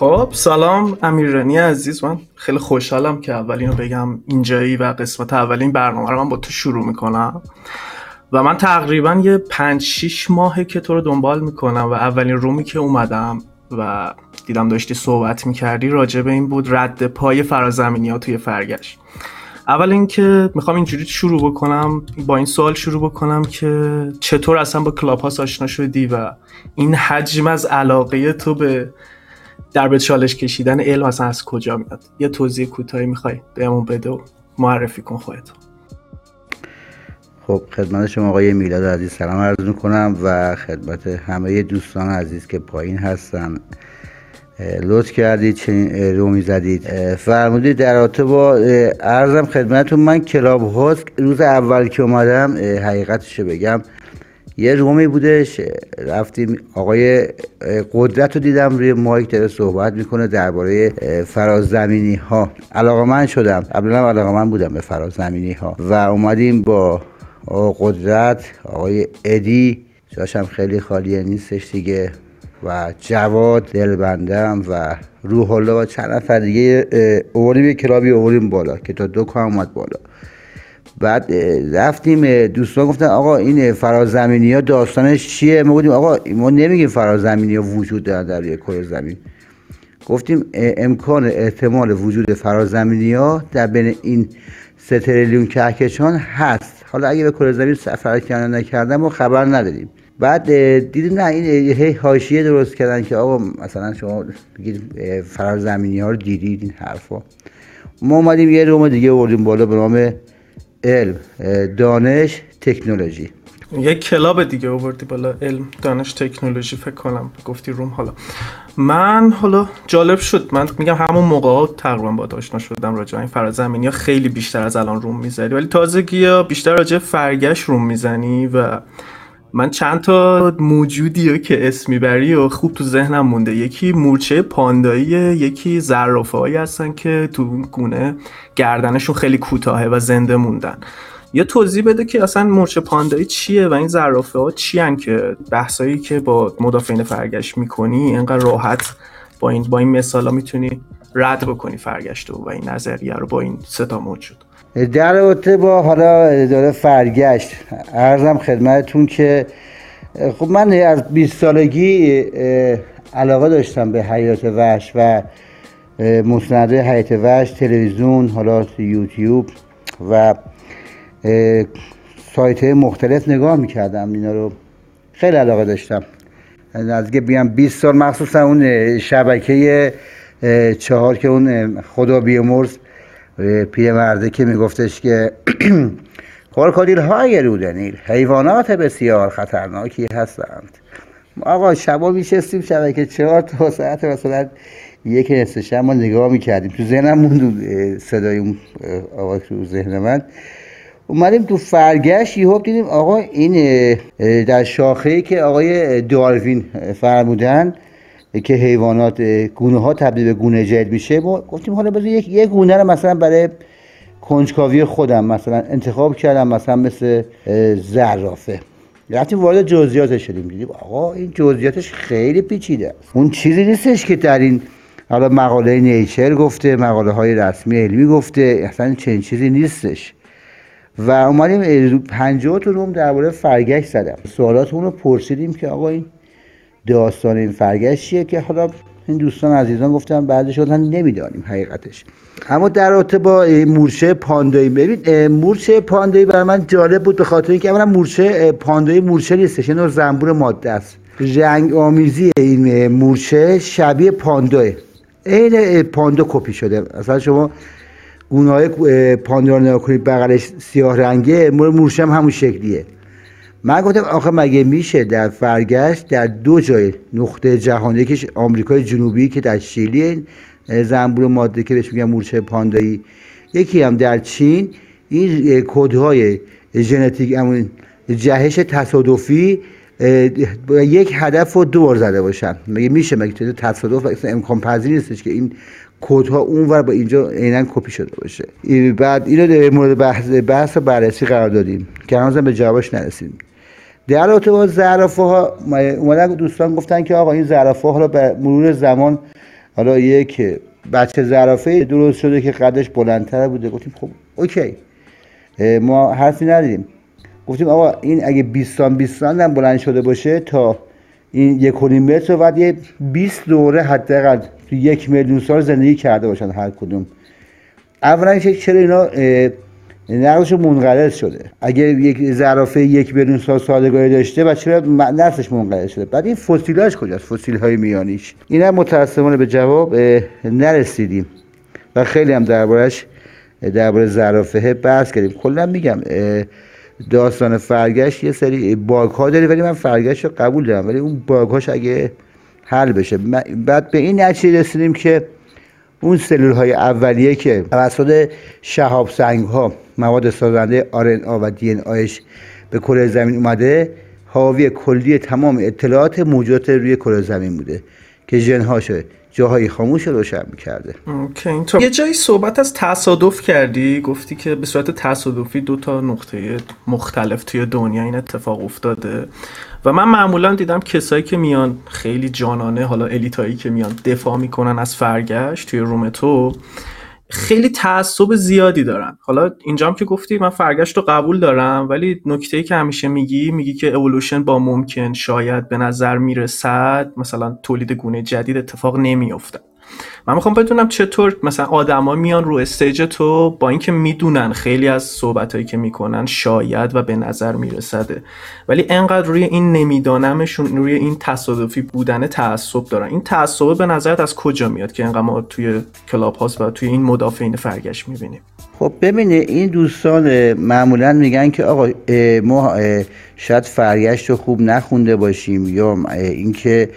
خب سلام امیررانی عزیز. من خیلی خوشحالم که اولین رو بگم اینجایی و قسمت اولین برنامه رو من با تو شروع می‌کنم. و من تقریبا یه پنج شیش ماهه که تو رو دنبال می‌کنم و اولین رومی که اومدم و دیدم داشتی صحبت می‌کردی راجع به این بود رد پای فرازمینی ها توی فرگشت. اول اینکه می‌خوام اینجوری شروع بکنم با این سوال شروع بکنم که چطور اصلا با کلاب ها آشنا شدی و این حجم از علاقه تو به در به چالش کشیدن علم اصلا از کجا میاد؟ یه توضیح کوتاهی می‌خوای بهمون بده و معرفی کن خودت خب خدمت شما آقای میلاد عزیز سلام عرض می‌کنم و خدمت همه دوستان عزیز که پایین هستن. لطف کردید چنین رومی زدید فرمودید در رابطه با ارزم خدمتتون من کلاب هاست روز اول که اومدم حقیقتش بگم. یه رومی بودش رفتیم آقای قدرت رو دیدم روی مایک داره صحبت می‌کنه درباره فرازمینی ها علاقه من شدم. قبلا علاقه من بودم به فرازمینی ها و اومدیم با قدرت آقای ادی. جاشم خیلی خالیه نیستش دیگه. و جواد دلبندم و روح الله و چند نفر دیگه اووریم یه کلابی اووریم بالا که تا دو کام اومد بالا. بعد رفتیم دوستان گفتن آقا این فرازمینی ها داستانش چیه؟ ما گفتیم آقا ما نمیگیم فرازمینی ها وجود دارن در روی کره زمین. گفتیم امکان احتمال وجود فرازمینی ها در بین این سه تریلیون کهکشان هست. حالا اگه به کره زمین سفر کردن نکردن ما خبر نداریم. بعد دیدیم نه این هی حاشیه درست کردن که آقا مثلا شما بگید فرازمینی ها رو دیدید این حرفا. ما اومدیم یه روم دیگه آوردیم بالا به نام علم دانش تکنولوژی. یک کلاب دیگه آوردی بالا علم دانش تکنولوژی فکر کنم. گفتی روم حالا. من حالا جالب شد. من میگم همون موقع تقریبا با آشنا شدم راجع این فرازمینی. ها خیلی بیشتر از الان روم می‌زنی ولی تازگی ها بیشتر راجع فرگشت روم می‌زنی و من چند تا موجودی که اسم می‌بری و خوب تو ذهنم مونده. یکی مورچه پاندایی یکی زرافه هایی هستن که تو گونه گردنشون خیلی کوتاهه و زنده موندن. یه توضیح بده که اصلا مورچه پاندایی چیه و این زرافه ها چی که بحثایی که با مدافعین فرگشت می‌کنی اینقدر راحت با این با این مثالا می‌تونی رد بکنی فرگشت و این نظریه رو با این ستا موجود در رابطه با حالا داره فرگشت ارزم خدمتتون که خب من از 20 سالگی علاقه داشتم به حیات وحش و مستنده حیات وحش تلویزیون حالا یوتیوب و سایت مختلف نگاه می‌کردم. اینا رو خیلی علاقه داشتم. نزدیک بیام 20 سال مخصوصا اون شبکه چهار که اون خدا بیامرز. مرده که میگفتش که کارکادیل های رودنیل حیوانات بسیار خطرناکی هستند. آقا شبا میشستیم شبکه چهار تا ساعت مثلا یک نصف ما نگاه می‌کردیم. تو ذهنم موند صدای اون آقا تو ذهن من. اومدیم تو فرگشت یهو دیدیم آقا این در شاخه که آقای داروین فرمودن که حیوانات گونه ها تبدیل به گونه جدید میشه ما گفتیم حالا بذار یک یک گونه رو مثلا برای کنجکاوی خودم مثلا انتخاب کردم مثلا مثل زرافه. رفتیم وارد جزئیاتش شدیم. دیدیم آقا این جزئیاتش خیلی پیچیده. است اون چیزی نیستش که در این حالا مقاله نیچر گفته مقاله های رسمی علمی گفته اصلا چنین چیزی نیستش. و اومدیم 50 تا روم درباره فرگشت زدم. سوالاتمون رو پرسیدیم که آقا این داستان این فرگشت چیه که حالا این دوستان عزیزان گفتن بعدش شدن نمی‌دانیم حقیقتش. اما در رابطه با مورچه پاندایی ببین مورچه پاندایی برای من جالب بود به خاطر اینکه اولا مورچه پاندایی مورچه نیستش یه زنبور ماده است. رنگ آمیزی این مورچه شبیه پانداه عین پاندا کپی شده. اصلا شما گونه های پاندا رو نگاه کنید بغلش سیاه رنگه مورچه هم همون شکلیه. من گفتم آخه مگه میشه در فرگشت در دو جای نقطه جهانی که آمریکای جنوبی که در شیلی زنبور ماده که بهش میگن مورچه پاندایی یکی هم در چین. این کودهای ژنتیک جهش تصادفی یک هدف رو دو بار زده باشن. مگه میشه؟ مگه تصادف امکان پذیر نیستش که این کودها اونور با اینجا عینا کپی شده باشه؟ بعد اینو مورد بحث بحث بررسی قرار دادیم. که هنوزم به جوابش نرسیدیم. در رابطه با زرافه ها اومدن دوستان گفتن که آقا این زرافه ها به مرور زمان حالا یک بچه زرافه درست شده که قدش بلندتر بوده. گفتیم خب اوکی. ما حرفی نداریم. گفتیم آقا این اگه 20 سان 20 سان هم بلند شده باشه تا این یک متر بعد یه 20 دوره حداقل تو یک میلیون سال زندگی کرده باشن هر کدوم. اولا چرا اینا نقلش منقرض شده. اگه یک زرافه یک میلیون سال سالگاری داشته و چرا نسلش منقرض شده؟ بعد این فسیلاش کجاست؟ فسیل های میانیش. این هم متاسفانه به جواب نرسیدیم. و خیلی هم دربارش درباره زرافه بحث کردیم. کلا میگم داستان فرگشت یه سری باگ ها داره ولی من فرگشت رو قبول دارم. ولی اون باگ هاش اگه حل بشه بعد به این نتیجه رسیدیم که اون سلول های اولیه که توسط شهاب سنگ ها مواد سازنده آرن و دی آیش به کره زمین اومده حاوی کلی تمام اطلاعات موجودات روی کره زمین بوده که جنهاشه جاهای خاموش رو روشن می‌کرده. اوکی یه جایی صحبت از تصادف کردی؟ گفتی که به صورت تصادفی دو تا نقطه مختلف توی دنیا این اتفاق افتاده. و من معمولا دیدم کسایی که میان خیلی جانانه حالا الیتایی که میان دفاع می‌کنن از فرگشت توی روم تو خیلی تعصب زیادی دارن. حالا اینجام که گفتی من فرگشت رو قبول دارم ولی نکته ای که همیشه میگی میگی که اولوشن با ممکن شاید به نظر می‌رسد مثلا تولید گونه جدید اتفاق نمیافته. من می‌خوام بدونم چطور مثلا آدما میان رو استیج تو با اینکه می‌دونن خیلی از صحبتهایی که می‌کنن شاید و به نظر میرسده. ولی انقدر روی این نمیدانمشون روی این تصادفی بودن تعصب دارن. این تعصب به نظرت از کجا میاد که انقدر ما توی کلاب هاست و توی این مدافعین فرگشت می‌بینیم؟ خب ببینه این دوستان معمولا میگن که آقا ما شاید فرگشت رو خوب نخونده باشیم یا اینکه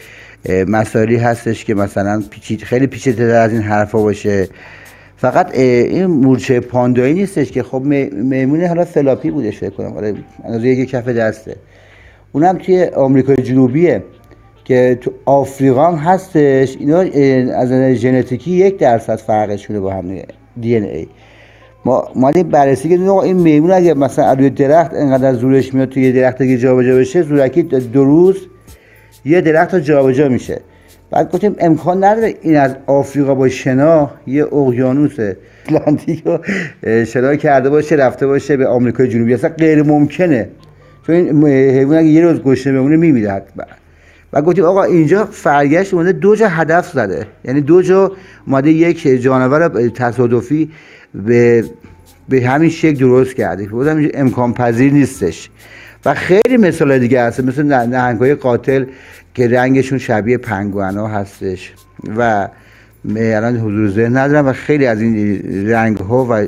مسائلی هستش که مثلا پیچید خیلی پیچیده از این حرفا باشه. فقط این مورچه پاندایی نیستش که خب میمون حالا فلاپی بودش فکر کنم. آره از یک کف دسته. اونم توی آمریکای جنوبیه که تو آفریقا هم هستش. اینا از ژنتیکی یک درصد فرقشونه با هم دی ان ای. ما مالی بررسی که این میمون اگه مثلا روی درخت انقدر زورش میاد توی درخت دیگه جابجا بشه زورکی دو روز یه درخت جابجا میشه. بعد گفتیم امکان نداره این از آفریقا با شنا یه اقیانوس اتلانتیک رو شنا کرده باشه رفته باشه به آمریکای جنوبی. اصلا غیر ممکنه. چون این حیوان اگه یه روز گشنه بمونه میمیره حتما. و گفتیم آقا اینجا فرگشت اومده دو جا هدف زده. یعنی دو جا اومده یک جانور تصادفی به به همین شکل درست کرده. بودم امکان پذیر نیستش. و خیلی مثال دیگه هست. مثل نهنگ های قاتل که رنگشون شبیه پنگوان ها هستش و الان حضور ذهن ندارم و خیلی از این رنگ ها و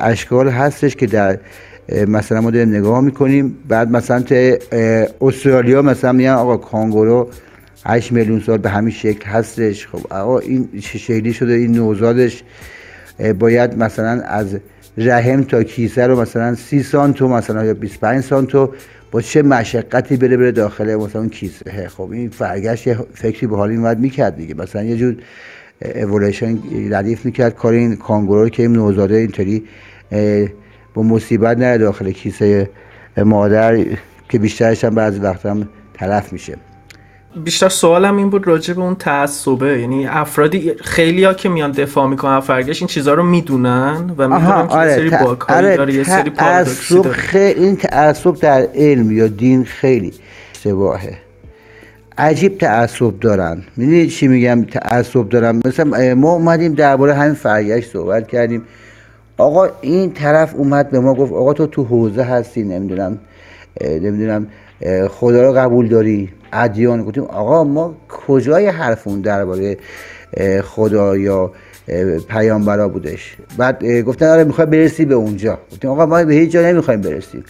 اشکال هستش که در مثلا ما داریم نگاه می‌کنیم. بعد مثلا استرالیا مثلا میگن آقا کانگورو 8 میلیون سال به همین شکل هستش. خب آقا این شکلی شده؟ این نوزادش باید مثلا از رحم تا کیسه رو مثلا 30 سانتو مثلا یا 25 سانتو با چه مشقتی بره بره داخل مثلا اون کیسه. خب این فرگشت یه فکری به حال این باید می‌کرد دیگه. مثلا یه جور اولویشن ردیف می‌کرد. کار این کانگورو که این نوزاده اینطوری با مصیبت نره داخل کیسه مادر که بیشترش هم بعضی وقت هم تلف میشه. بیشتر سوالم این بود راجع به اون تعصبه. یعنی افرادی خیلی ها که میان دفاع می‌کنن فرگش این چیزها رو می‌دونن و می‌دونن که آره، سری آره، داره یه سری تعصب خیلی این تعصب در علم یا دین خیلی اشتباهه عجیب تعصب دارن. می‌دونی چی میگم؟ تعصب دارن. مثلا ما اومدیم درباره همین فرگشت صحبت کردیم. آقا این طرف اومد به ما گفت آقا تو تو حوزه هستی نمی‌دونم. نمی‌دونم خدا رو قبول داری؟ ادیان گفتیم آقا ما کجای حرفون درباره خدا یا پیامبرا بودش؟ بعد گفتن آره می‌خوای برسی به اونجا. گفتیم آقا ما به هیچ جا نمی‌خوایم برسیم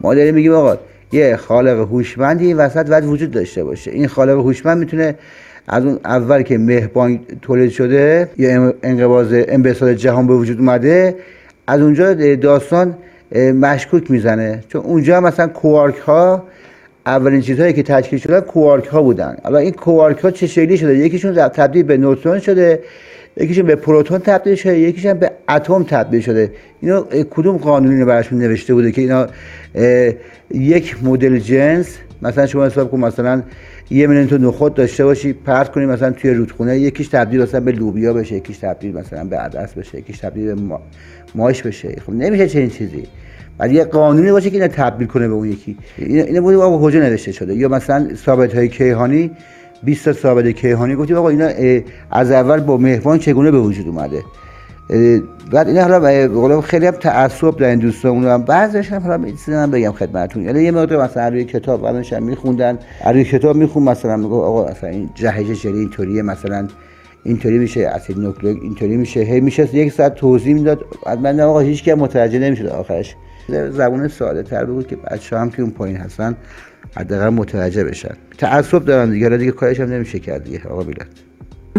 ما داریم میگیم آقا یه خالق هوشمندی وسط باید وجود داشته باشه. این خالق هوشمند می‌تونه از اون اول که مهبان تولید شده یا انقباض انبساط جهان به وجود اومده از اونجا داستان مشکوک می‌زنه. چون اونجا مثلا کوارک ها اولین چیزهایی که تشکیل شدن کوارک ها بودن. حالا این کوارک ها چه شکلی شده؟ یکیشون تبدیل به نوترون شده یکیشون به پروتون تبدیل شده یکیشون به اتم تبدیل شده. اینا کدوم قانونی رو براشون نوشته بوده که اینا یک مدل جنس مثلا شما حساب کن مثلا یه میلیون تو نخود داشته باشی پرت کنی مثلا توی رودخونه یکیش تبدیل مثلا به لوبیا بشه یکیش تبدیل مثلا به عدس بشه یکیش تبدیل به ماش بشه. خب نمیشه چنین چیزی. ولی یه قانونی باشه که اینو تبدیل کنه به اون یکی. اینو بود کجا نوشته شده. یا مثلا ثابت های کیهانی 20 تا ثابت کیهانی. گفتیم آقا اینا از اول با مهربان چگونه به وجود اومده؟ بعد این حالا خیلی هم تعصب در این دوستان هم. بعضیش هم حالا می‌تونم بگم خدمتتون. یعنی یه مقدار مثلا روی کتاب بعدش هم میخوندن. روی کتاب میخون مثلا میگه آقا اصلا این جهش اینطوریه مثلا اینطوری میشه اسید نوکلئیک اینطوری میشه. هی میشه یک ساعت توضیح می‌داد. من آقا هیچ کی متوجه نمی‌شد آخرش. زبون ساده تر بود که بچه هم که اون پایین هستن حداقل متوجه بشن. تعصب دارن دیگه. دیگه کارش هم نمیشه کرد دیگه. آقا بیلت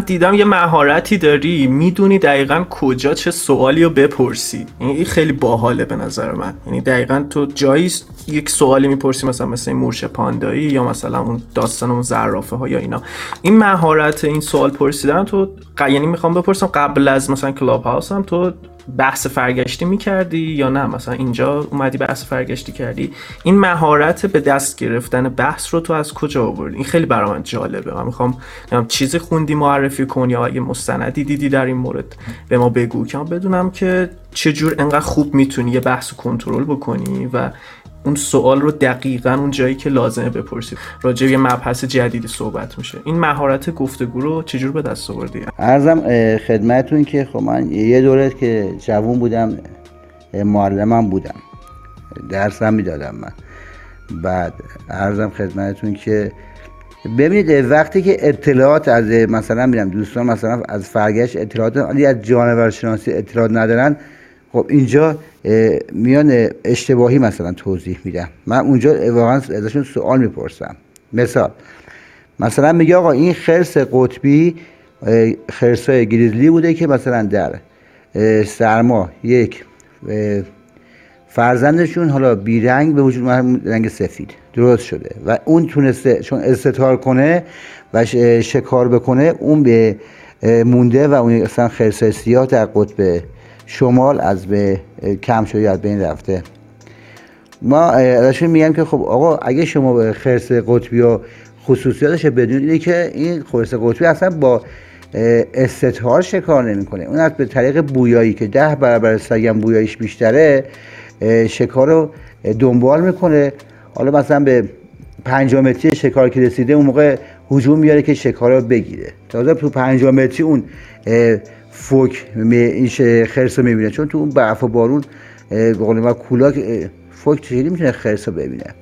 دیدم یه مهارتی داری. می‌دونی دقیقا کجا چه سوالی رو بپرسی. یعنی این خیلی باحاله به نظر من. یعنی دقیقا تو جایی یک سوالی می‌پرسی مثلا مثل این مورش پاندایی یا مثلا اون داستان اون زرافه ها یا اینا. این مهارت این سوال پرسیدن تو یعنی می‌خوام بپرسم قبل از مثلا کلاب هاوس هم تو بحث فرگشتی می‌کردی یا نه؟ مثلا اینجا اومدی بحث فرگشتی کردی. این مهارت به دست گرفتن بحث رو تو از کجا آوردی؟ این خیلی برای من جالبه. من می‌خوام چیزی خوندی معرفی کن یا اگه مستندی دیدی در این مورد به ما بگو. که بدونم که چجور انقدر خوب می‌تونی یه بحث کنترل بکنی و اون سوال رو دقیقا اون جایی که لازمه بپرسید. راجع یه مبحث جدیدی صحبت میشه. این مهارت گفتگو رو چجور به دست آوردی؟ ارزم خدمتتون که خب من یه دوره که جوون بودم معلمم بودم. درسم می‌دادم من. بعد ارزم خدمتتون که ببینید وقتی که اطلاعات از مثلا میرم دوستان مثلا از فرگشت اطلاعات از جانور شناسی اطلاعات ندارن خب اینجا میان اشتباهی مثلا توضیح میدم. من اونجا واقعا ازشون سوال می‌پرسم. مثال مثلا میگه آقا این خرس قطبی خرسای گریزلی بوده که مثلا در سرما یک فرزندشون حالا بیرنگ به وجود رنگ سفید درست شده. و اون تونسته چون استتار کنه و شکار بکنه اون به مونده و اون اصلا خرسای سیاه در قطب شمال از به کم شده از بین رفته. ما ازشون میگم که خب آقا اگه شما به خرس قطبی و خصوصیاتش بدونید که این خرس قطبی اصلا با استطهار شکار نمی‌کنه. اون از به طریق بویایی که ده برابر سگم بویاییش بیشتره شکار رو دنبال می‌کنه. حالا مثلا به پنجامتری شکار که رسیده اون موقع هجوم میاره که شکار رو بگیره. تازه تو پنجامتری اون فوک این خرس رو می‌بینه. چون تو اون برف و بارون قول ما کولاک فوک چجوری می‌تونه خرس رو ببینه؟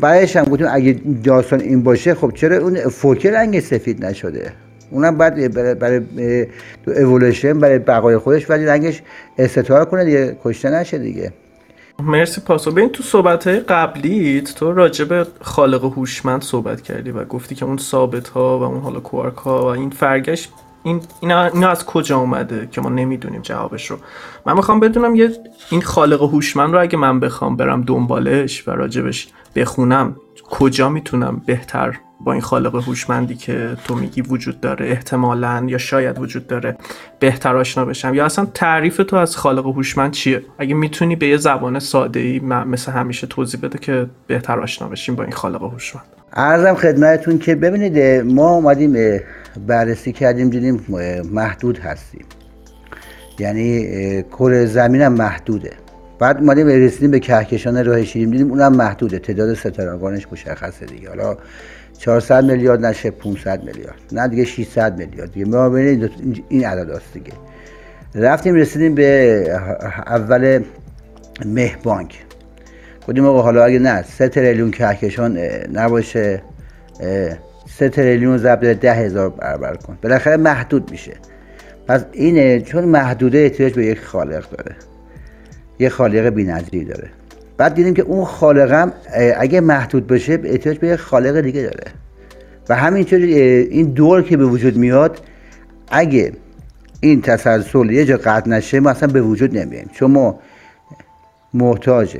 بعدش هم گفتیم اگه داستان این باشه خب چرا اون فوک رنگ سفید نشده؟ اونم بعد برای, تو اولوشن برای بقای خودش ولی رنگش استطار کنه دیگه کشته نشه دیگه. مرسی پاسو ببین تو صحبت های قبلیت تو راجع به خالق هوشمند صحبت کردی و گفتی که اون ثابت ها و اون حالا کوارک ها و این فرگش این اینا, از کجا اومده که ما نمی‌دونیم جوابش رو؟ من می‌خوام بدونم یه این خالق هوشمند رو اگه من بخوام برم دنبالش و راجبش بخونم کجا می‌تونم بهتر با این خالق هوشمندی که تو میگی وجود داره احتمالا یا شاید وجود داره بهتر آشنا بشم؟ یا اصلا تعریف تو از خالق هوشمند چیه؟ اگه می‌تونی به یه زبان ساده ای مثل همیشه توضیح بده که بهتر آشنا بشیم با این خالق هوشمند. عرضم خدمتتون که ببینید ما اومدیم بررسی کردیم دیدیم محدود هستیم. یعنی کره زمین هم محدوده. بعد اومدیم رسیدیم به کهکشان راه شیرین دیدیم اونم محدوده. تعداد ستارگانش مشخصه دیگه. حالا 400 میلیارد نشه 500 میلیارد. نه دیگه 600 میلیارد. دیگه ما ببینید این عدد هست دیگه. رفتیم رسیدیم به اول مه بانک. گفتیم آقا حالا اگه نه 3 تریلیون کهکشان نباشه سه تریلیون ضرب ده هزار برابر کن. بالاخره محدود میشه. پس اینه چون محدوده احتیاج به یک خالق داره. یه خالق بی‌نظیر داره. بعد دیدیم که اون خالقم اگه محدود باشه احتیاج به یک خالق دیگه داره. و همینطور این دور که به وجود میاد اگه این تسلسل یه جا قطع نشه ما اصلا به وجود نمیایم. چون ما محتاج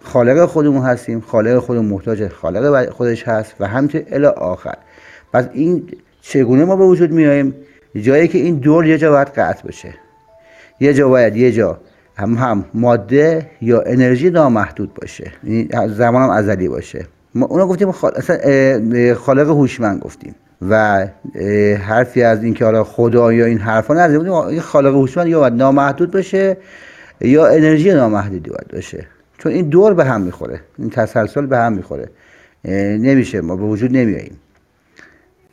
خالق خودمون هستیم خالق خودمون محتاج خالق خودش هست و همینطور الی آخر. پس این چگونه ما به وجود میاییم؟ جایی که این دور یه جا باید قطع بشه. یه جا باید یه جا هم هم ماده یا انرژی نامحدود باشه. زمان هم ازلی باشه. ما اونا گفتیم خالق هوشمند گفتیم. و حرفی از اینکه حالا خدا یا این حرفا نزدیم. خالق هوشمند یا باید نامحدود باشه یا انرژی نامحدودی باید باشه. چون این دور به هم می‌خوره. این تسلسل به هم می‌خوره. نمیشه. ما به وجود نمیاییم.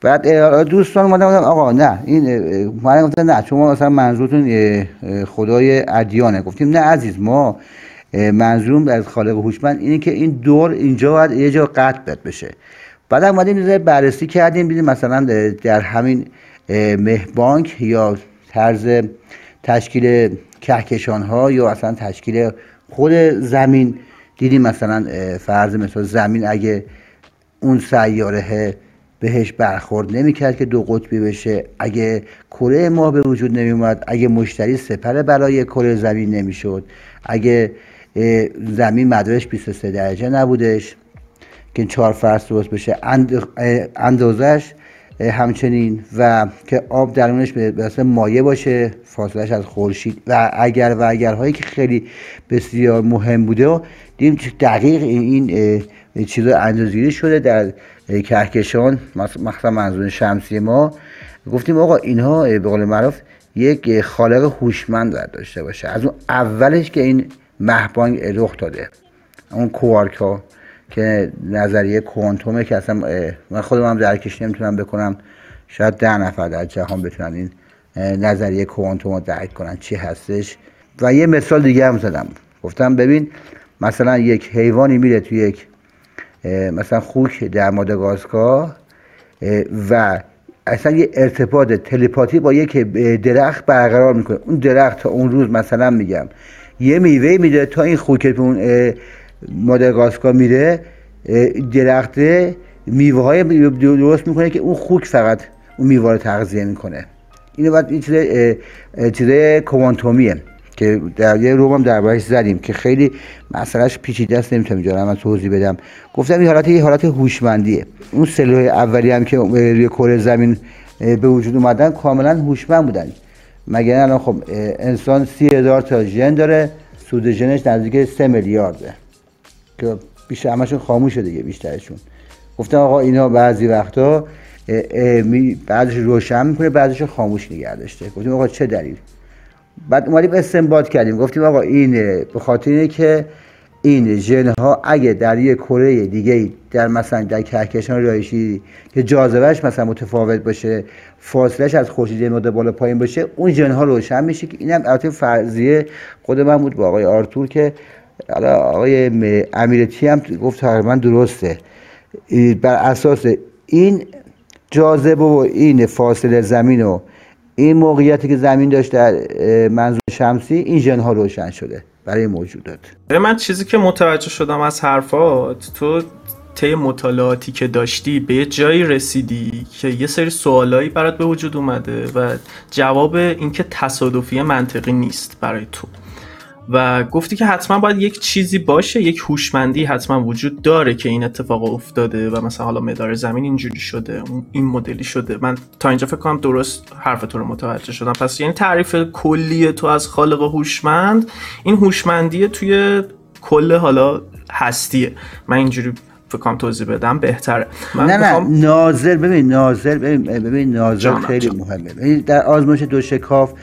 بعد دوستان اومدن آقا نه این من گفتم نه شما مثلا منظورتون خدای ادیانه. گفتیم نه عزیز ما منظورم از خالق هوشمند اینه که این دور اینجا باید یه جا قطع بشه. بعد اومدیم بررسی کردیم دیدیم مثلا در همین مهبانک یا طرز تشکیل کهکشان ها یا اصلا تشکیل خود زمین دیدیم مثلا فرض مثلا زمین اگه اون سیاره بهش برخورد نمی‌کرد که دو قطبی بشه. اگه کره ماه به وجود نمیومد اگه مشتری سپر برای کره زمین نمی‌شد اگه زمین مدارش 23 درجه نبودش که چهار فرض درست بشه اندازش همچنین و که آب درونش به مایه باشه فاصلش از خورشید و اگر و اگرهایی که خیلی بسیار مهم بوده و دیدیم دقیق این چیزا اندازگیری شده در کهکشان مثلا منظور شمسی ما. گفتیم آقا اینها به قول معروف یک خالق هوشمند داشته باشه. از اون اولش که این مهبانگ رخ داده. اون کوارک ها که نظریه کوانتومه که اصلا من خودم هم درکش نمی‌تونم بکنم. شاید ده نفر در جهان بتونن این نظریه کوانتوم رو درک کنن چی هستش. و یه مثال دیگه هم زدم. گفتم ببین مثلا یک حیوانی میره توی یک مثلا خوک در ماداگاسکار و اصلا یه ارتباط تلپاتی با یک درخت برقرار می‌کنه. اون درخت تا اون روز مثلا میگم یه میوه میده تا این خوک ماداگاسکار میره درخت میوه های درست می‌کنه که اون خوک فقط اون میوه رو تغذیه می‌کنه. اینو بعد این چیز کوانتومیه که در یه روم هم دربارش زدیم که خیلی مسئلهش پیچیده است نمی‌تونم اینجا من توضیح بدم. گفتم این حالت یه حالت هوشمندیه. اون سلول اولی هم که روی کره زمین به وجود اومدن کاملا هوشمند بودن. مگر الان خب انسان سی هزار تا ژن داره سود ژنش نزدیک سه میلیارده. که بیشتر همشون خاموشه دیگه بیشترشون. گفتم آقا اینا بعضی وقتا بعضش روشن می‌کنه بعضش خاموش نگه داشته. گفتیم آقا چه دلیل؟ بعد اومدیم استنباط کردیم. گفتیم آقا این به خاطر اینه که این ژن ها اگه در یک کره دیگه در مثلا در کهکشان رایشی که جاذبهش مثلا متفاوت باشه فاصلش از خورشید مدت بالا پایین باشه اون ژن ها روشن میشه که اینم البته فرضیه خود من بود با آقای آرتور که حالا آقای امیرتی هم گفت تقریبا درسته. بر اساس این جاذبه و این فاصله زمین و این موقعیتی که زمین داشت در منظور شمسی این ژن ها روشن شده برای موجودات. من چیزی که متوجه شدم از حرفات تو طی مطالعاتی که داشتی به یه جایی رسیدی که یه سری سوالایی برات به وجود اومده و جواب اینکه تصادفی منطقی نیست برای تو. و گفتی که حتما باید یک چیزی باشه یک هوشمندی حتما وجود داره که این اتفاق افتاده و مثلا حالا مدار زمین اینجوری شده این مدلی شده. من تا اینجا فکر کنم درست حرف تو رو متوجه شدم. پس یعنی تعریف کلی تو از خالق هوشمند این هوشمندی توی کل حالا هستیه. من اینجوری فکر کنم توضیح بدم بهتره. من نه نه. ناظر ببین ناظر ببین, ببین ناظر خیلی مهمه. در آزمایش دو شکاف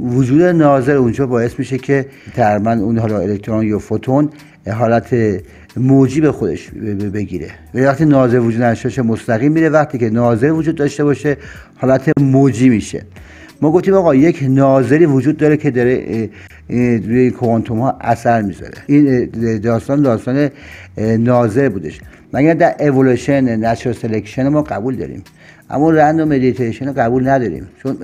وجود ناظر اونجا باعث میشه که تقریبا اون حالا الکترون یا فوتون حالت موجی به خودش بگیره. وقتی ناظر وجود نداشته مستقیم میره. وقتی که ناظر وجود داشته باشه حالت موجی میشه. ما گفتیم آقا یک ناظری وجود داره که داره روی کوانتوم ها اثر می‌ذاره. این داستان داستان ناظر بودش. مگر در evolution natural selection ما قبول داریم. اما random mutation رو قبول نداریم. چون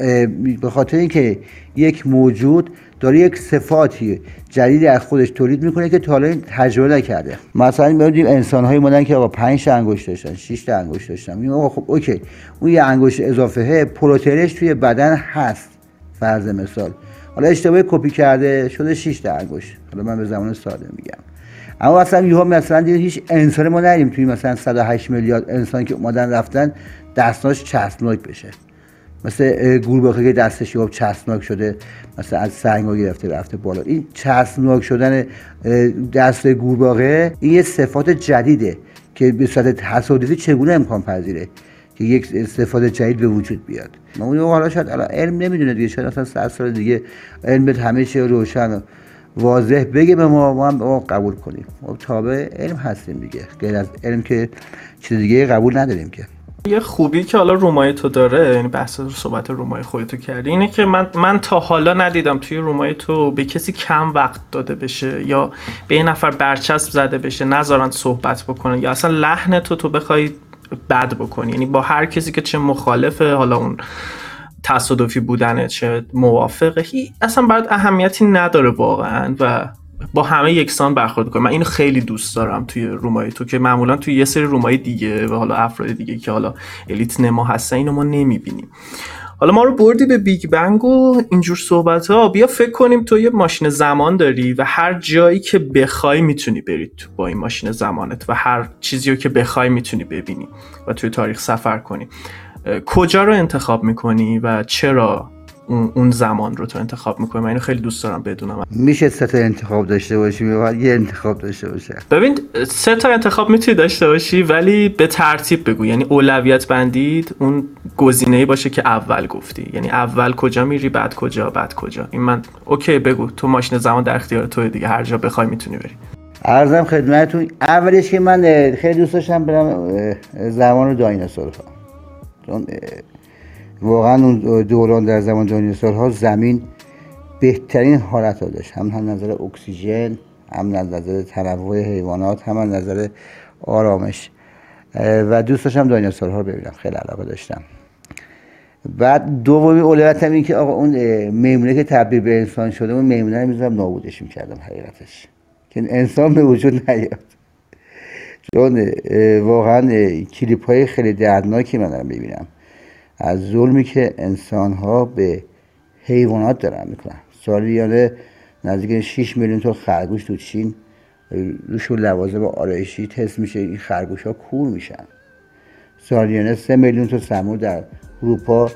به خاطر اینکه یک موجود داره یک صفاتی جدیدی از خودش تولید می‌کنه که تا حالا تجربه نکرده. مثلا می‌بینیم انسان هایی اومدن که آقا 5 تا انگشت داشتن 6 تا انگشت داشتن. میگم آقا خب okay. اون یه انگشت اضافه پروتئینش توی بدن هست. فرض مثال. حالا اشتباه کپی کرده شده 6 تا انگشت. حالا من به زمان ساده میگم. اما مثلا یهو مثلا دیگه هیچ انسان ما نداریم توی مثلا 108 میلیارد انسان که اومدن رفتن دستاش چسبناک بشه. مثل گورباغه که دستش یاب چسبناک شده مثلا از سنگ گرفته رفته بالا. این چسبناک شدن دست گورباغه این یه صفات جدیده که به صورت تصادفی چگونه امکان پذیره که یک استفاده جدید به وجود بیاد؟ ما اون حالا شاید علم نمی‌دونه دیگه شاید اصلا 100 سال دیگه علم همه چی روشن واضح بگه به ما ما هم قبول کنیم. ما تابع علم هستیم دیگه غیر از علم که چیز دیگه قبول نداریم که. یه خوبی که حالا رومای تو داره یعنی بحث صحبت رومای خودتو کردی اینه که من من تا حالا ندیدم توی رومای تو به کسی کم وقت داده بشه یا به یه نفر برچسب زده بشه نذارن صحبت بکنن یا اصلا لحن تو تو بخوای بد بکنی. یعنی با هر کسی که چه مخالفه حالا اون تصادفی چه موافقه اصلا برات اهمیتی نداره واقعا و با همه یکسان برخورد کنه من اینو خیلی دوست دارم توی room ای تو که معمولا توی یه سری room ای دیگه و حالا افراد دیگه که حالا elite نما هستن اینو ما نمی‌بینیم. حالا ما رو بردی به بیگ بنگ و اینجور صحبت ها بیا فکر کنیم تو یه ماشین زمان داری و هر جایی که بخوای می‌تونی بری تو با این ماشین زمانت و هر چیزی رو که بخوای می‌تونی ببینی و توی تاریخ سفر کنی. کجا رو انتخاب می‌کنی و چرا اون زمان رو تو انتخاب می‌کنی؟ من اینو خیلی دوست دارم بدونم. میشه سه تا انتخاب داشته باشی یه انتخاب داشته باشه. ببین سه تا انتخاب می‌تونی داشته باشی ولی به ترتیب بگو. یعنی اولویت بندید اون گزینه ای باشه که اول گفتی. یعنی اول کجا میری بعد کجا بعد کجا. این من اوکی بگو. تو ماشین زمان در اختیار تو دیگه. هر جا بخوای می‌تونی بری. ارزم خدمتتون اولش که من خیلی دوست داشتم برم زمان دایناسورها واقعا اون دوران در زمان ها زمین بهترین حالت ها داشت. هم هم نظر اکسیژن هم نظر تنوع حیوانات هم نظر آرامش. و دوست داشتم ها رو ببینم. خیلی علاقه داشتم. بعد دومی اولویت هم این که آقا اون میمونه که تبدیل به انسان شده اون میمونه رو می‌زنم نابودش می‌کردم حقیقتش. که انسان به وجود نیاد. چون واقعا کلیپ های خیلی دردناکی من دارم ببینم از ظلمی که انسان ها به حیوانات دارن می‌کنن. سالیانه نزدیک 6 میلیون تا خرگوش تو چین روشون لوازم آرایشی تست میشه این خرگوش ها کور میشن. سالیانه 3 میلیون تا سمور در اروپا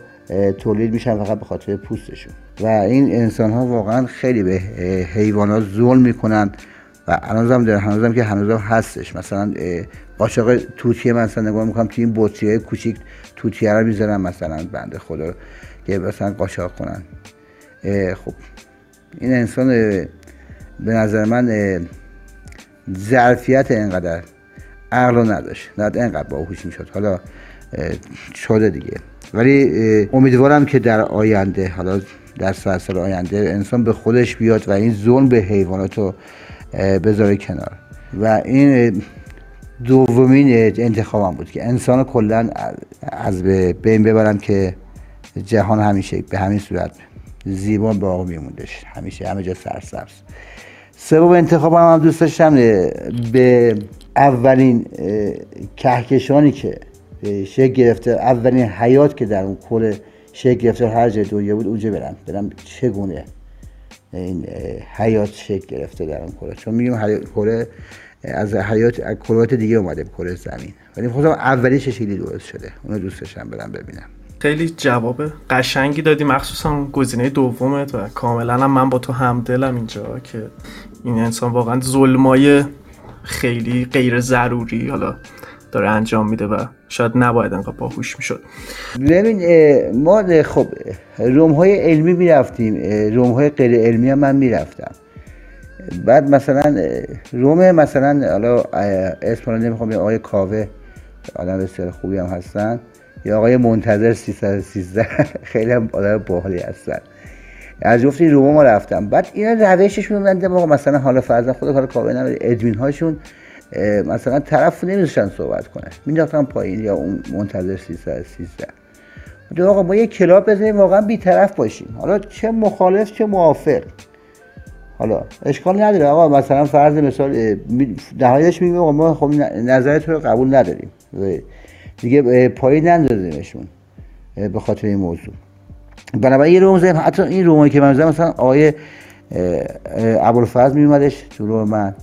تولید میشن فقط به خاطر پوستشون. و این انسان ها واقعا خیلی به حیوانات ظلم می‌کنن. و هنوزم در هنوزم که هنوزم هستش. مثلا قاشق توتیه مثلا نگاه می‌کنم توی این بطریه کوچیک توتیه رو می‌ذارن مثلا بنده خدا که مثلا قاشق کنن. خب. این انسان به نظر من ظرفیت اینقدر عقل رو نداشت. نه اینقدر باهوش می‌شد. حالا شده دیگه. ولی امیدوارم که در آینده حالا در سال آینده انسان به خودش بیاد و این ظلم به حیوانات رو بذاره کنار. و این دومین انتخابم بود که انسان کلا از بین ببرم که جهان همیشه به همین صورت زیبا باقی میموندش. همیشه همه جا سرسبز. سوم انتخابم هم دوست داشتم به اولین کهکشانی که شکل گرفته اولین حیات که در اون کل شکل گرفته هر جای دنیا بود اونجا برم. برم چگونه این حیات شکل گرفته در اون کره. چون میگیم کره از حیات از کروات دیگه اومده کره زمین. ولی خودم اولی چه شکلی درست شده. اونو دوست داشتم برم ببینم. خیلی جواب قشنگی دادی. مخصوصا گزینه دومت و کاملا هم من با تو همدلم اینجا که این انسان واقعا ظلمای خیلی غیر ضروری. حالا داره انجام میده و شاید نباید انقدر باهوش می‌شد. ببین ما خب روم های علمی می‌رفتیم روم های غیر علمی هم من می‌رفتم. بعد مثلا روم مثلا حالا اسم رو نمی‌خوام آقای کاوه آدم بسیار خوبی هم هستن. یا آقای منتظر 313 خیلی هم آدم باحالی هستن. از جفت روم ما رفتم. بعد اینا روششون من مثلا حالا فرضاً خود کار کاوه نمیده ادمین هاشون مثلا طرف نمیذاشتن صحبت کنه. مینداختن پایین یا اون منتظر 313 دو آقا ما یه کلاب بزنیم واقعا بیطرف باشیم. حالا چه مخالف چه موافق. حالا اشکال نداره. آقا مثلا فرض مثال نهایش میگیم آقا ما خب نظرت رو قبول نداریم. دیگه پایین نندازیمشون به خاطر این موضوع. بنابراین یه روم حتی این رومایی که من مثلا آقای ابوالفضل میومدش تو رو من.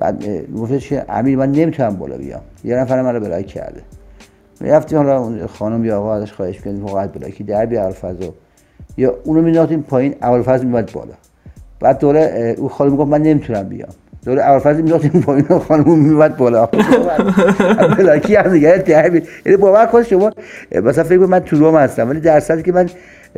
بعد گفتش که امیر من نمی‌تونم بالا بیام. یه نفر من رو بلای کرده. رفتیم حالا خانم یا آقا ازش خواهش کردیم فقط بلکی در بیا الفازو یا اونو مینداختیم پایین اول فاز میومد بالا. بعد دوره او خانم گفت من نمی‌تونم بیام. دور ابوالفضل میداختیم پایین خانم میومد بالا. بلاکی هم دیگه تعبیر یعنی باور کن شما مثلا فکر من تو روم هستم ولی در صورتی که من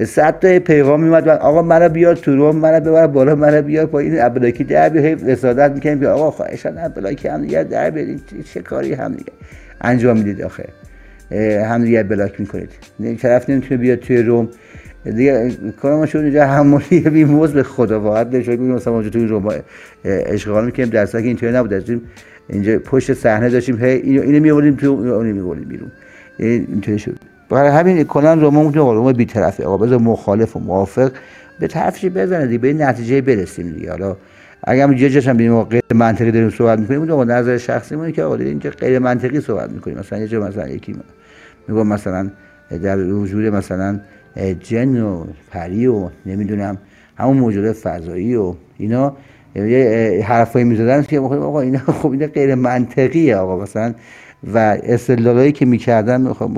صد تا پیغام میومد آقا منو بیار تو روم منو ببر بالا منو بیار پایین. ابلاکی در بیار. رسالت می‌کنیم که آقا خواهشان ابلاکی هم دیگه در بیارید چه کاری هم دیگه؟ انجام می‌دید آخه. هم دیگه بلاک می‌کنید. طرف نمی‌تونه بیاد توی روم. دیگه کار ما شد اینجا همونی بی موز به خدا. واقعا نشون میدیم مثلا اونجا توی روم اشغال می‌کنیم. در که اینطوری نبود. داشتیم اینجا پشت صحنه داشتیم. هی اینو میآوردیم تو اونو میآوردیم بیرون. اینطوری شد. برای همین کلا روم تو روم بی‌طرفه. آقا بذار مخالف و موافق به طرفش بزنه دیگه به نتیجه برسیم دیگه. حالا اگر هم جاشم ببینیم غیر منطقی داریم صحبت می‌کنیم اون نظر شخصی مونه که آقا اینجا غیر منطقی صحبت می‌کنیم. مثلا یه جا مثلا یکی میگم مثلا در وجود مثلا جن و پری و نمی‌دونم همون موجود فضایی و اینا یه حرفایی می‌زدن که آقا اینا خب اینا غیر منطقیه آقا. مثلا و استدلالایی که می‌کردن خب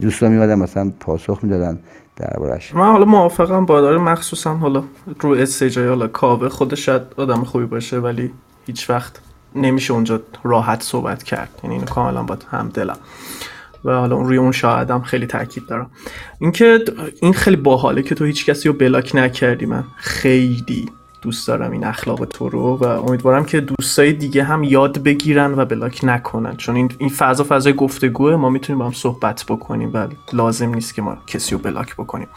دوستان میمدن مثلا پاسخ می‌دادن دربارش من حالا موافقم با داره مخصوصا حالا رو استیجای حالا کاوه خودش آدم خوبی باشه ولی هیچ وقت نمیشه اونجا راحت صحبت کرد. یعنی اینو کاملا با هم دلم. و حالا روی اون شاهدم خیلی تاکید دارم. اینکه این خیلی باحاله که تو هیچ کسی رو بلاک نکردی. من خیلی دوست دارم این اخلاق تو رو و امیدوارم که دوستای دیگه هم یاد بگیرن و بلاک نکنن. چون این این فضا فضای گفتگوه ما می‌تونیم با هم صحبت بکنیم و لازم نیست که ما کسی رو بلاک بکنیم.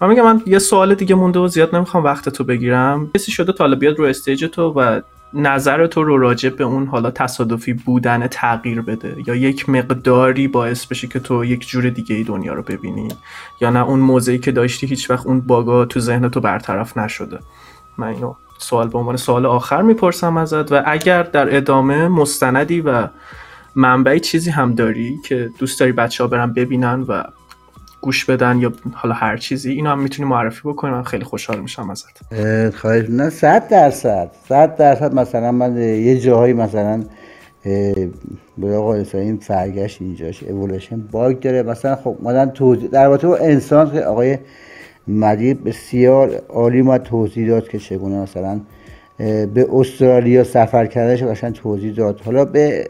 من میگم من یه سوال دیگه مونده و زیاد نمی‌خوام وقت تو بگیرم. کسی شده تا بیاد رو stage تو و نظر تو رو راجع به اون حالا تصادفی بودن تغییر بده یا یک مقداری باعث بشه که تو یک جور دیگه ای دنیا رو ببینی یا نه؟ اون موضعی که داشتی هیچ وقت اون باگا تو ذهن تو برطرف نشده. من اینو سوال به عنوان سوال آخر می‌پرسم ازت و اگر در ادامه مستندی و منبعی چیزی هم داری که دوست داری بچه ها برن ببینن و گوش بدن یا حالا هر چیزی اینو هم می‌تونی معرفی بکنی. من خیلی خوشحال میشم ازت. خواهش نه صد درصد. صد درصد مثلا من یه جاهایی مثلا به آقا این فرگشت اینجاش اولوشن باگ داره. مثلا خب مدن توضیح در با انسان آقای مدی بسیار عالی ما توضیح داد که چگونه مثلا به استرالیا سفر کردنش قشنگ توضیح داد. حالا به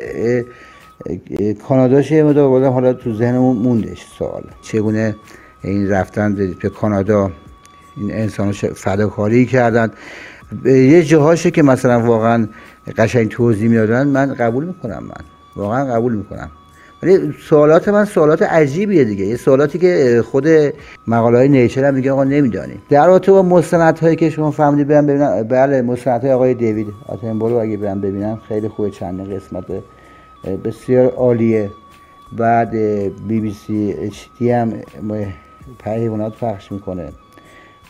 کانادا چه مدار حالا تو ذهنمون موندش سوال. چگونه این رفتن به کانادا؟ این انسان فداکاری کردن؟ یه جاهاشه که مثلا واقعا قشنگ توضیح می‌دادن من قبول می‌کنم من واقعا قبول می‌کنم. ولی سوالات من سوالات عجیبیه دیگه. یه سوالاتی که خود مقاله های Nature هم میگه آقا نمی‌دانیم در رابطه با مستند هایی که شما فهمیدید برم ببینم بله مستند های آقای دیوید اتنبرو اگه برم ببینم خیلی خوبه چند قسمت بسیار عالیه. بعد بی بی سی دی هم حیوانات پخش می‌کنه.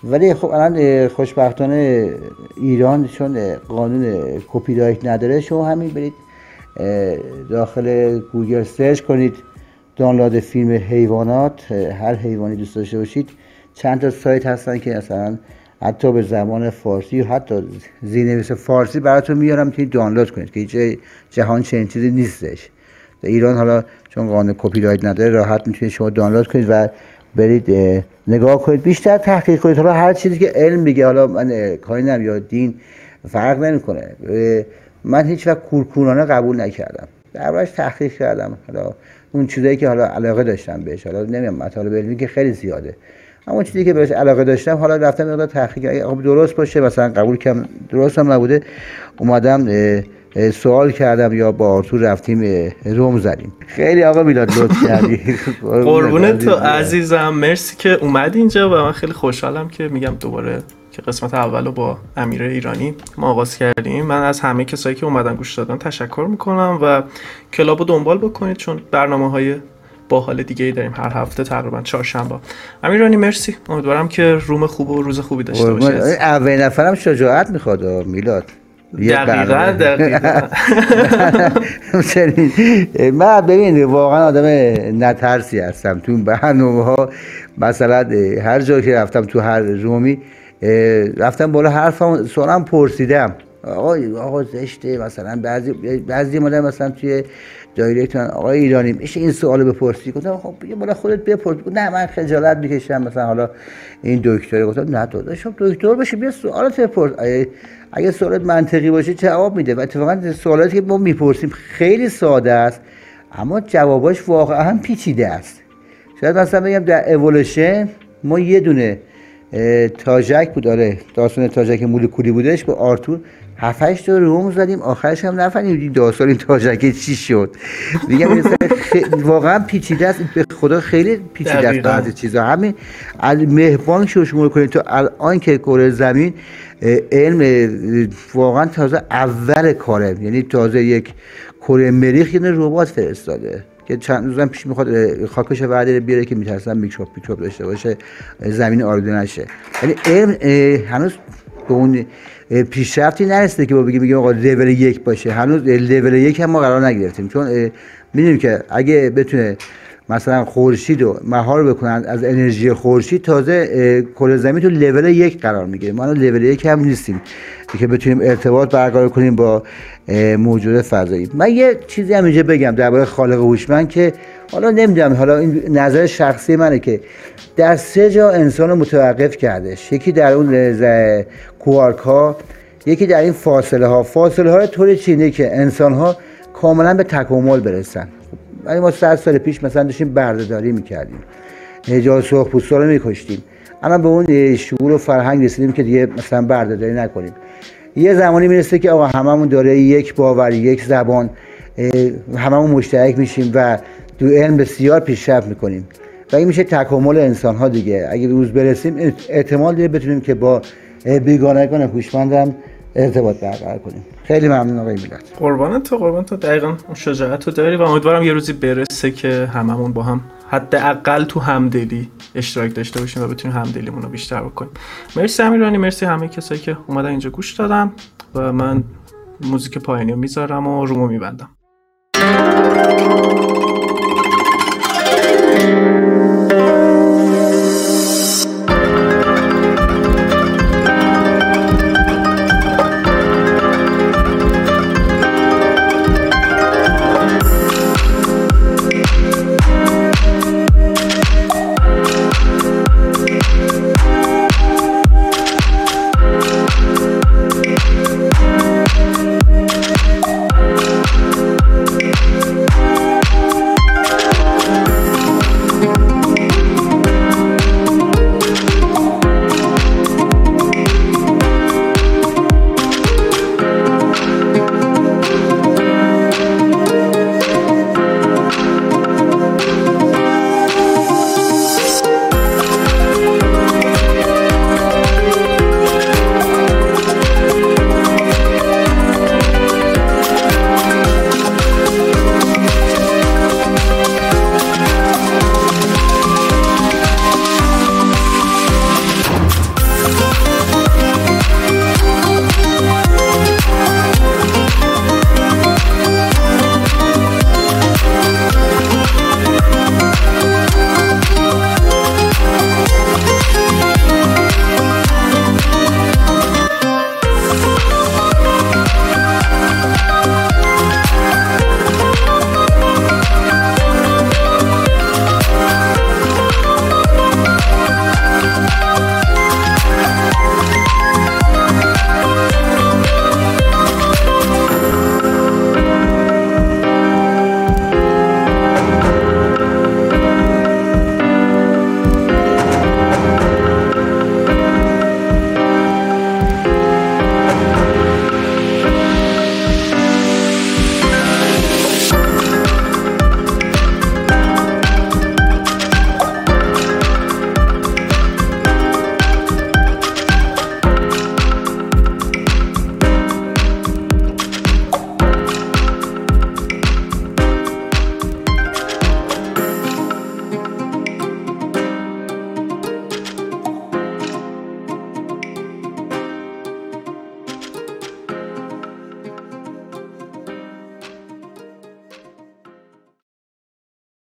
ولی خب الان خوشبختانه ایران چون قانون کپی رایت نداره شما همین برید داخل گوگل search کنید دانلود فیلم حیوانات هر حیوانی دوست داشته باشید چند تا سایت هستن که مثلا حتی به زمان فارسی و حتی زیرنویس فارسی براتون میارم می‌تونید دانلود کنید که هیچ جهان چنین چیزی نیستش. در ایران حالا چون قانون کپی رایت نداره راحت می‌تونید شما دانلود کنید و برید نگاه کنید. بیشتر تحقیق کنید. حالا هر چیزی که علم میگه حالا من کاری یا دین فرق نمی‌کنه. من هیچ وقت کورکورانه قبول نکردم. دربارش تحقیق کردم. حالا اون چیزایی که حالا علاقه داشتم بهش. حالا نمیام مطالب علمی که خیلی زیاده. اما چیزی که بهش علاقه داشتم حالا رفتم مقدار تحقیق اگه درست باشه مثلا قبول کردم درست هم نبوده. اومدم سوال کردم یا با آرتور رفتیم روم زدیم. خیلی آقا میلاد لطف کردی. قربون تو عزیزم. مرسی که اومد اینجا و من خیلی خوشحالم که میگم دوباره که قسمت اول رو با امیر ایرانی ما آغاز کردیم. من از همه کسایی که اومدن گوش دادن تشکر می‌کنم و کلاب رو دنبال بکنید چون برنامه های باحال دیگه ای داریم. هر هفته تقریبا چهارشنبه. امیرانی مرسی. امیدوارم که روم خوب و روز خوبی داشته باشی. اول نفرم شجاعت می‌خواد میلاد. دقیقا دقیقا. من ببین واقعا آدم نترسی هستم تو برنامه ها مثلا هر جا که رفتم تو هر رومی رفتم بالا حرفم سوالم پرسیدم. آقا آقا زشته مثلا بعضی بعضی مدام مثلا توی دایرکتن آقای ایرانی میشه این سوالو بپرسی؟ گفتم خب بیا بالا خودت بپرس. نه من خجالت می‌کشم مثلا حالا این دکتر گفتم نه تو داشتم دکتر بشه بیا سوالات بپرس. اگه سوالات منطقی باشه جواب میده. و اتفاقا سوالاتی که ما می‌پرسیم خیلی ساده است اما جواباش واقعا پیچیده است. شاید مثلا بگم در اولوشن ما یه دونه تاجک بود آره. داستان تاجک مولکولی بودش با آرتور. هفتش تا روم زدیم آخرش هم نفهمیدیم داستان این تاجکه چی شد. میگم واقعا پیچیده است. به خدا خیلی پیچیده است بعضی چیزا. همین مهربان شو شما کنید. تو الان که کره زمین علم واقعا تازه اول کاره. یعنی تازه یک کره مریخ یه ربات فرستاده. که چند روزم پیش می‌خواد خاکش وعده بیاره که میترسن میکروب میکروب داشته باشه زمین آلوده نشه. یعنی علم هنوز به اون پیشرفتی نرسیده که با بگیم بگیم آقا لول یک باشه. هنوز لول یک هم ما قرار نگرفتیم. چون می‌دونیم که اگه بتونه مثلا خورشید رو مهار بکنن از انرژی خورشید تازه کل زمین تو لول یک قرار می‌گیره. ما لول یک هم نیستیم. که بتونیم ارتباط برقرار کنیم با موجود فضایی. من یه چیزی هم اینجا بگم درباره خالق هوشمند که حالا نمی‌دونم حالا این نظر شخصی منه که در سه جا انسان متوقف کردش. یکی در اون کوارک ها یکی در این فاصله ها فاصله های طور چینه که انسان ها کاملا به تکامل برسن. ولی ما صد سال پیش مثلا داشتیم بردهداری می‌کردیم. جا سرخ پوستا رو میکشتیم. الان به اون شعور و فرهنگ رسیدیم که دیگه مثلا بردهداری نکنیم. یه زمانی می‌رسه که آقا هممون داره یک باور یک زبان هممون مشترک میشیم و تو علم بسیار پیشرفت می‌کنیم. و این میشه تکامل انسان ها دیگه. اگه روز برسیم احتمال داره بتونیم که با بیگانگان هوشمندم ارتباط برقرار کنیم. خیلی ممنون آقای میلاد. قربان تو قربان تو. دقیقا شجاعت رو داری و امیدوارم یه روزی برسه که هممون با هم حداقل تو همدلی اشتراک داشته باشیم و بتونیم همدلیمون رو بیشتر بکنیم. مرسی امیرانی مرسی همه کسایی که اومدن اینجا گوش دادن و من موزیک پایانی رو می‌ذارم و رومو میبندم.